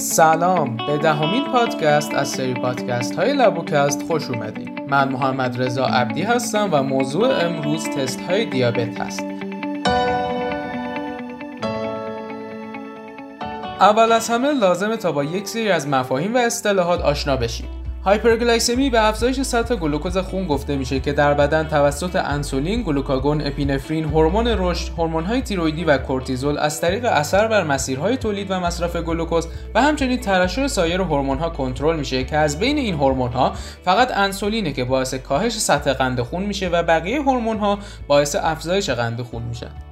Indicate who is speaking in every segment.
Speaker 1: سلام. به دهمین پادکست از سری پادکست های لبوکست خوش اومدید. من محمد رضا عبدی هستم و موضوع امروز تست های دیابت هست. اول از همه لازمه تا با یک سری از مفاهیم و اصطلاحات آشنا بشید. hyperglycemia به افزایش سطح گلوکوز خون گفته میشه که در بدن توسط انسولین، گلوکاگون، اپینفرین، هورمون رشد، هورمون‌های تیروئیدی و کورتیزول از طریق اثر بر مسیرهای تولید و مصرف گلوکوز و همچنین ترشح سایر هورمون‌ها کنترل میشه که از بین این هورمون‌ها فقط انسولینه که باعث کاهش سطح قند خون میشه و بقیه هورمون‌ها باعث افزایش قند خون میشن.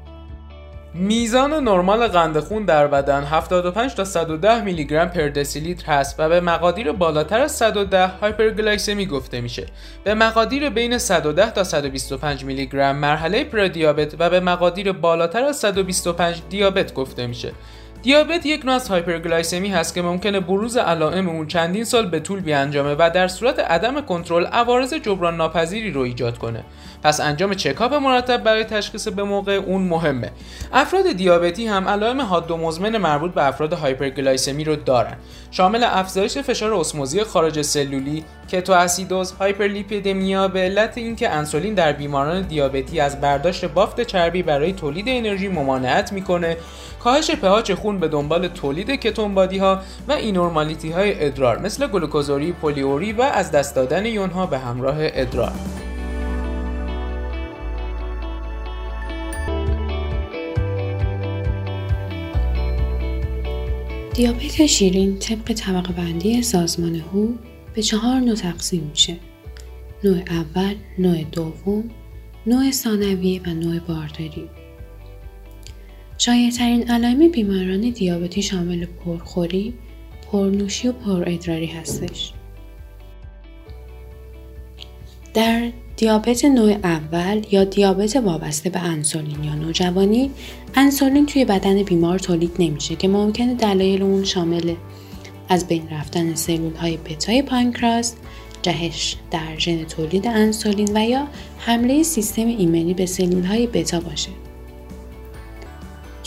Speaker 1: میزان نرمال قند خون در بدن 75 تا 110 میلی گرم پر دسیلیتر هست و به مقادیر بالاتر از 110 هایپرگلایسمی گفته میشه. به مقادیر بین 110 تا 125 میلی گرم مرحله پردیابت و به مقادیر بالاتر از 125 دیابت گفته میشه. دیابت یک نوع از hyperglycemia هست که ممکنه بروز علائم اون چندین سال به طول بینجامه و در صورت عدم کنترل عوارض جبران ناپذیری رو ایجاد کنه. پس انجام چکاپ مرتب برای تشخیص به موقع اون مهمه. افراد دیابتی هم علائم حاد و مزمن مربوط به افراد hyperglycemia رو دارن. شامل افزایش فشار اسموزی خارج سلولی کتو اسیدوز hyperlipidemia به علت اینکه انسولین در بیماران دیابتی از برداشت بافت چربی برای تولید انرژی ممانعت می‌کنه. کاهش پهاچ خون به دنبال تولید کتون بادی ها و اینورمالیتی های ادرار مثل گلوکوزوری، پولیوری و از دست دادن یونها به همراه ادرار
Speaker 2: دیابت شیرین طبق طبقه بندی سازمان هو به چهار نوع تقسیم میشه. نوع اول، نوع دوم، نوع ثانویه و نوع بارداری. شایعترین علائم بیماران دیابتی شامل پرخوری، پرنوشی و پرادراری هستش. در دیابت نوع اول یا دیابت وابسته به انسولین یا نوجوانی انسولین توی بدن بیمار تولید نمیشه که ممکنه دلایل اون شامل از بین رفتن سلول های بتای پانکراس جهش در ژن تولید انسولین و یا حمله سیستم ایمنی به سلول های بتا باشه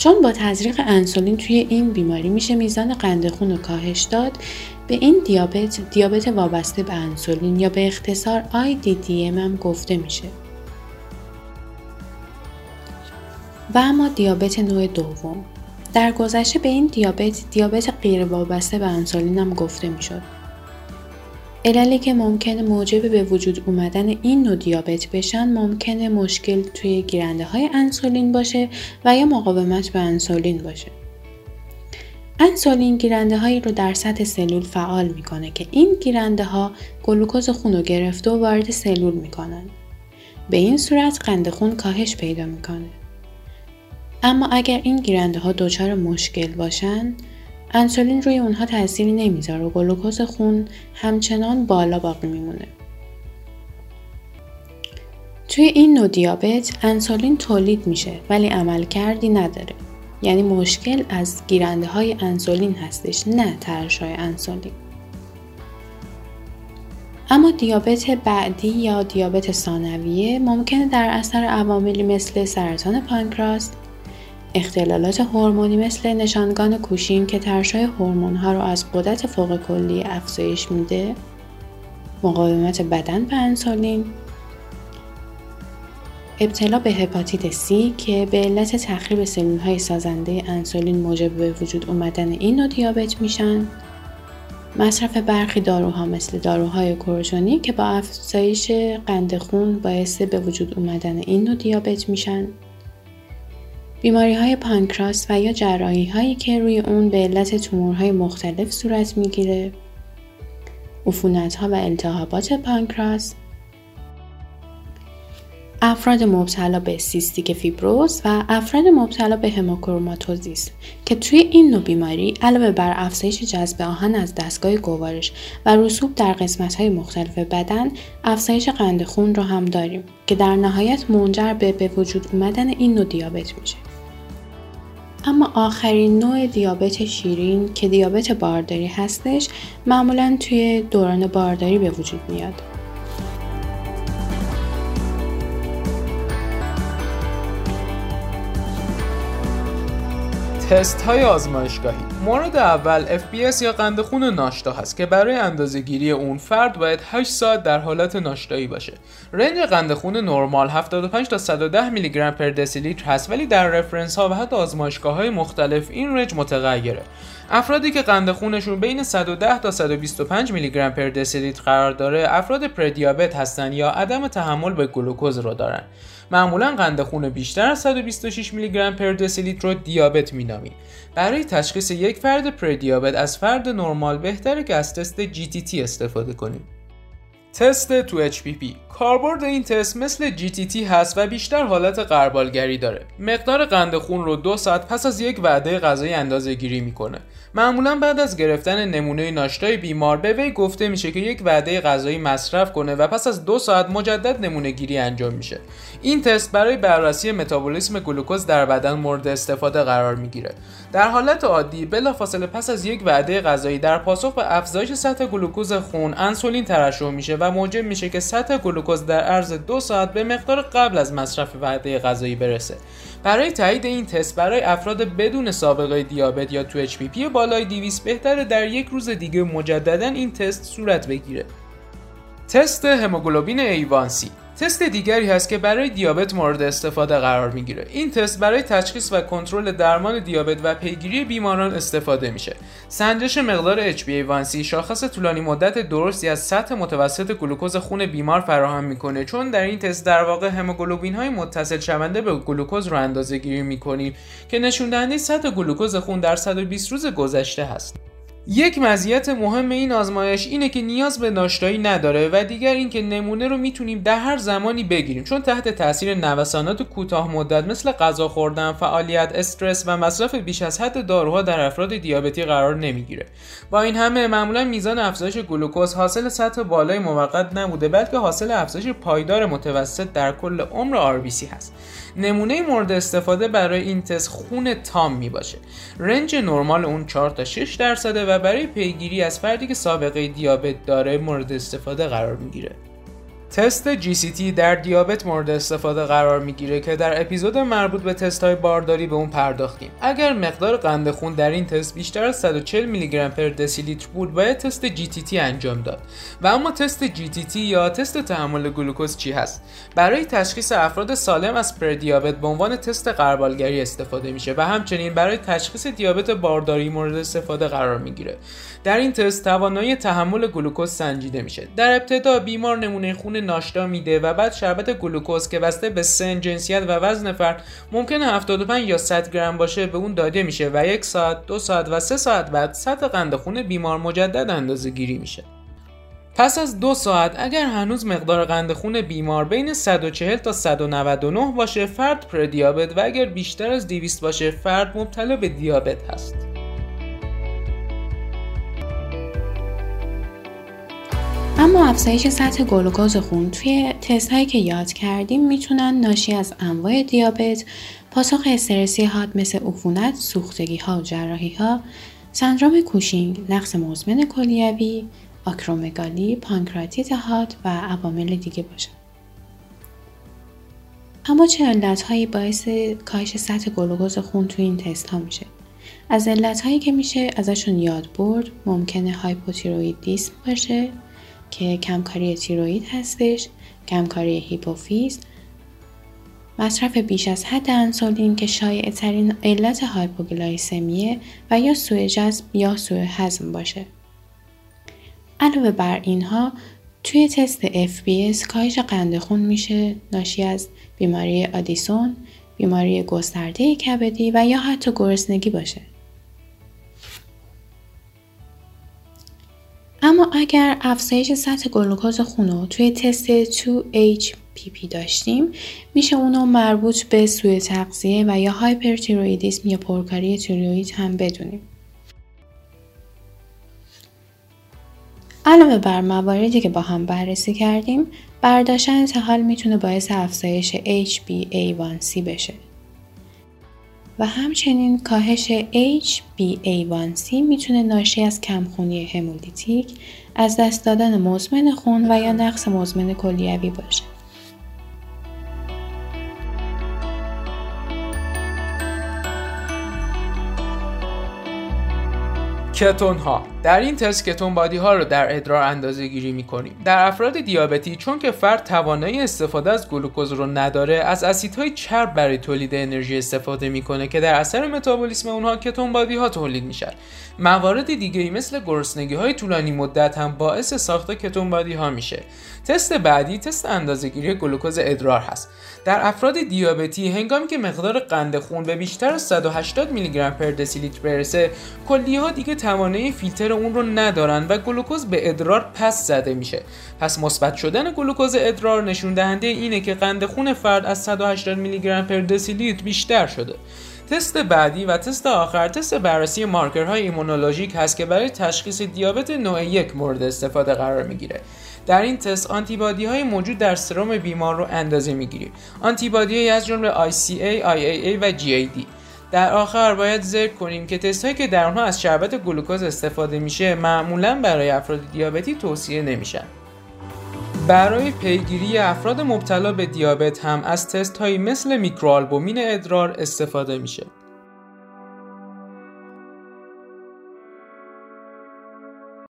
Speaker 2: چون با تزریق انسولین توی این بیماری میشه میزان قند خون رو کاهش داد به این دیابت دیابت وابسته به انسولین یا به اختصار IDDM هم گفته میشه. و اما دیابت نوع دوم در گذشته به این دیابت دیابت غیر وابسته به انسولین هم گفته می‌شد. عللی که ممکنه موجب به وجود اومدن این نوع دیابت بشن ممکنه مشکل توی گیرنده های انسولین باشه و یا مقاومت به انسولین باشه. انسولین گیرنده هایی رو در سطح سلول فعال می‌کنه که این گیرنده ها گلوکوز خون رو گرفته و وارد سلول می‌کنن. به این صورت قند خون کاهش پیدا می‌کنه. اما اگر این گیرنده ها دچار مشکل باشن انسولین روی اونها تأثیری نمی‌ذاره و گلوکوز خون همچنان بالا باقی میمونه. توی این نوع دیابت انسولین تولید میشه ولی عمل کردی نداره. یعنی مشکل از گیرنده های انسولین هستش نه های انسولین اما دیابت بعدی یا دیابت ثانویه ممکنه در اثر عواملی مثل سرطان پانکراس اختلالات هورمونی مثل نشانگان کوشین که ترشای هورمون ها رو از قدرت فوق کلی افزایش میده مقاومت بدن به انسولین. ابتلا به هپاتیت C که به علت تخریب سلول های سازنده انسولین موجب به وجود اومدن این نوع دیابت میشن. مصرف برخی داروها مثل داروهای کروژونی که با افزایش قند خون باعث به وجود اومدن این نوع دیابت میشن. بیماری های پانکراس و یا جراحی هایی که روی اون به علت تومورهای مختلف صورت می‌گیره. عفونت ها و التهابات پانکراس. افراد مبتلا به سیستیک فیبروز و افراد مبتلا به هموکروماتوزیس که توی این نوع بیماری علاوه بر افزایش جذب آهن از دستگاه گوارش و رسوب در قسمت های مختلف بدن افزایش قند خون رو هم داریم که در نهایت منجر به به وجود اومدن این نوع دیابت میشه. اما آخرین نوع دیابت شیرین که دیابت بارداری هستش معمولا توی دوران بارداری به وجود میاد.
Speaker 1: تست های آزمایشگاهی. مورد اول FPS یا قند خون ناشتا هست که برای اندازه گیری اون فرد باید 8 ساعت در حالت ناشتایی باشه. رنج قند خون نرمال 75 تا 110 میلی گرم پر دسیلیتر هست ولی در رفرنس ها و حتی آزمایشگاه های مختلف این رنج متغیره افرادی که قند خونشون بین 110 تا 125 میلی گرم پر دسیلیتر قرار داره افراد پردیابت هستن یا عدم تحمل به گلوکوز رو دارن. معمولا قند خون بیشتر از 126 میلی گرم پر دسیلیتر رو دیابت مینامیم. برای تشخیص یک فرد پردیابت از فرد نرمال بهتره که از تست GTT استفاده کنیم. تست تو HPP کاربرد این تست مثل GTT هست و بیشتر حالت قربالگری داره. مقدار قند خون رو دو ساعت پس از یک وعده غذایی اندازه گیری می‌کنه. معمولا بعد از گرفتن نمونه ناشتای بیمار به وی گفته میشه که یک وعده غذایی مصرف کنه و پس از دو ساعت مجدد نمونه گیری انجام میشه. این تست برای بررسی متابولیسم گلوکوز در بدن مورد استفاده قرار می‌گیره در حالت عادی بلافاصله پس از یک وعده غذایی در پاسخ به افزایش سطح گلوکوز خون انسولین ترشح میشه و موجب میشه که سطح گلوکوز در عرض دو ساعت به مقدار قبل از مصرف وعده غذایی برسه. برای تایید این تست برای افراد بدون سابقه دیابت یا two HPP بالای 200 بهتره در یک روز دیگه مجددا این تست صورت بگیره. تست هموگلوبین A1C تست دیگری هست که برای دیابت مورد استفاده قرار می‌گیره. این تست برای تشخیص و کنترل درمان دیابت و پیگیری بیماران استفاده میشه. سنجش مقدار HbA1c شاخص طولانی مدت درستی از سطح متوسط گلوکوز خون بیمار فراهم می‌کنه. چون در این تست در واقع هموگلوبین های متصل شونده به گلوکوز رو اندازه گیری می‌کنیم که نشون دهنده سطح گلوکوز خون در 120 روز گذشته هست. یک مزیت مهم این آزمایش اینه که نیاز به ناشتایی نداره و دیگر اینکه نمونه رو می‌تونیم در هر زمانی بگیریم چون تحت تاثیر نوسانات کوتاه مدت مثل غذا خوردن، فعالیت، استرس و مصرف بیش از حد داروها در افراد دیابتی قرار نمی‌گیره. با این همه معمولا میزان افزایش گلوکوز حاصل سطح بالای موقت نبوده بلکه حاصل افزایش پایدار متوسط در کل عمر RBC هست. نمونه مورد استفاده برای این تست خون تام می باشه. رنج نرمال اون 4 تا 6 درصده و برای پیگیری از فردی که سابقه دیابت داره مورد استفاده قرار می‌گیره تست GCT در دیابت مورد استفاده قرار می‌گیره که در اپیزود مربوط به تست های بارداری به اون پرداختیم. اگر مقدار قند خون در این تست بیشتر از 140 میلی گرم پر دسیلیتر بود باید تست GTT انجام داد. و اما تست GTT یا تست تحمل گلوکوز چی هست؟ برای تشخیص افراد سالم از پردیابت به عنوان تست قربالگری استفاده میشه و همچنین برای تشخیص دیابت بارداری مورد استفاده قرار می‌گیره. در این تست توانایی تحمل گلوکوز سنجیده میشه. در ابتدا بیمار نمونه خون ناشتا میده و بعد شربت گلوکوز که بسته به سن جنسیت و وزن فرد ممکنه 75 یا 100 گرم باشه به اون داده میشه و یک ساعت دو ساعت و سه ساعت بعد سطح قند خون بیمار مجدد اندازه گیری میشه پس از دو ساعت اگر هنوز مقدار قند خون بیمار بین 140 تا 199 باشه فرد پردیابت و اگر بیشتر از 200 باشه فرد مبتلا به دیابت هست.
Speaker 2: اما افزایش سطح گلوکوز خون توی تست هایی که یاد کردیم می‌تونن ناشی از انواع دیابت، پاسخ استرسی حاد مثل عفونت، سوختگی ها و جراحی ها، سندروم کوشینگ، نقص مزمن کلیوی، آکرومگالی، پانکراتیت حاد و عوامل دیگه باشه. اما چه علت هایی باعث کاهش سطح گلوکوز خون توی این تست ها میشه؟ از علت هایی که میشه ازشون یاد برد ممکنه hypothyroidism باشه که کمکاری تیروید هستش کمکاری هیپوفیز مصرف بیش از حد انسولین که شایع ترین علت hypoglycemia ه و یا سوء جذب یا سوء هضم باشه علاوه بر اینها توی تست FBS کاهش قند خون میشه ناشی از بیماری آدیسون، بیماری گسترده کبدی و یا حتی گرسنگی باشه. اگر افزایش سطح گلوکوز خون رو توی تست 2HPP داشتیم میشه اونو مربوط به سوء تغذیه و یا هایپرتیرویدیسم یا پرکاری تیروید هم بدونیم. علاوه بر مواردی که با هم بررسی کردیم برداشتن انتحال می‌تونه باعث افزایش HbA1c بشه و همچنین کاهش HbA1c می‌تونه ناشی از کمخونی همولیتیک از دست دادن مزمن خون و یا نقص مزمن کلیوی باشه.
Speaker 1: کتون ها در این تست کتون بادی ها رو در ادرار اندازه گیری می کنیم در افراد دیابتی چون که فرد توانایی استفاده از گلوکوز رو نداره از اسیدهای چرب برای تولید انرژی استفاده می‌کنه که در اثر متابولیسم اونها کتون بادی ها تولید میشن موارد دیگه ای مثل گرسنگی های طولانی مدت هم باعث ساخت کتون بادی ها میشه. تست بعدی تست اندازهگیری گلوکوز ادرار هست. در افراد دیابتی هنگامی که مقدار قند خون به بیشتر از 180 میلی گرم پر دسیلیتر برسه کلیه ها دیگه توانایی فیلتر اون رو ندارن و گلوکوز به ادرار پس زده میشه. پس مثبت شدن گلوکوز ادرار نشون دهنده اینه که قند خون فرد از 180 میلی گرم بر دسی‌لیتر بیشتر شده. تست بعدی و تست آخر تست بررسی مارکرهای ایمونولوژیک هست که برای تشخیص دیابت نوع یک مورد استفاده قرار می‌گیره. در این تست آنتیبادی های موجود در سرم بیمار رو اندازه می‌گیریم. آنتیبادی از جمله ICA, IAA و GAD در آخر باید ذکر کنیم که تست هایی که در آنها از شربت گلوکوز استفاده میشه معمولا برای افراد دیابتی توصیه نمیشن. برای پیگیری افراد مبتلا به دیابت هم از تست هایی مثل میکروآلبومین ادرار استفاده میشه.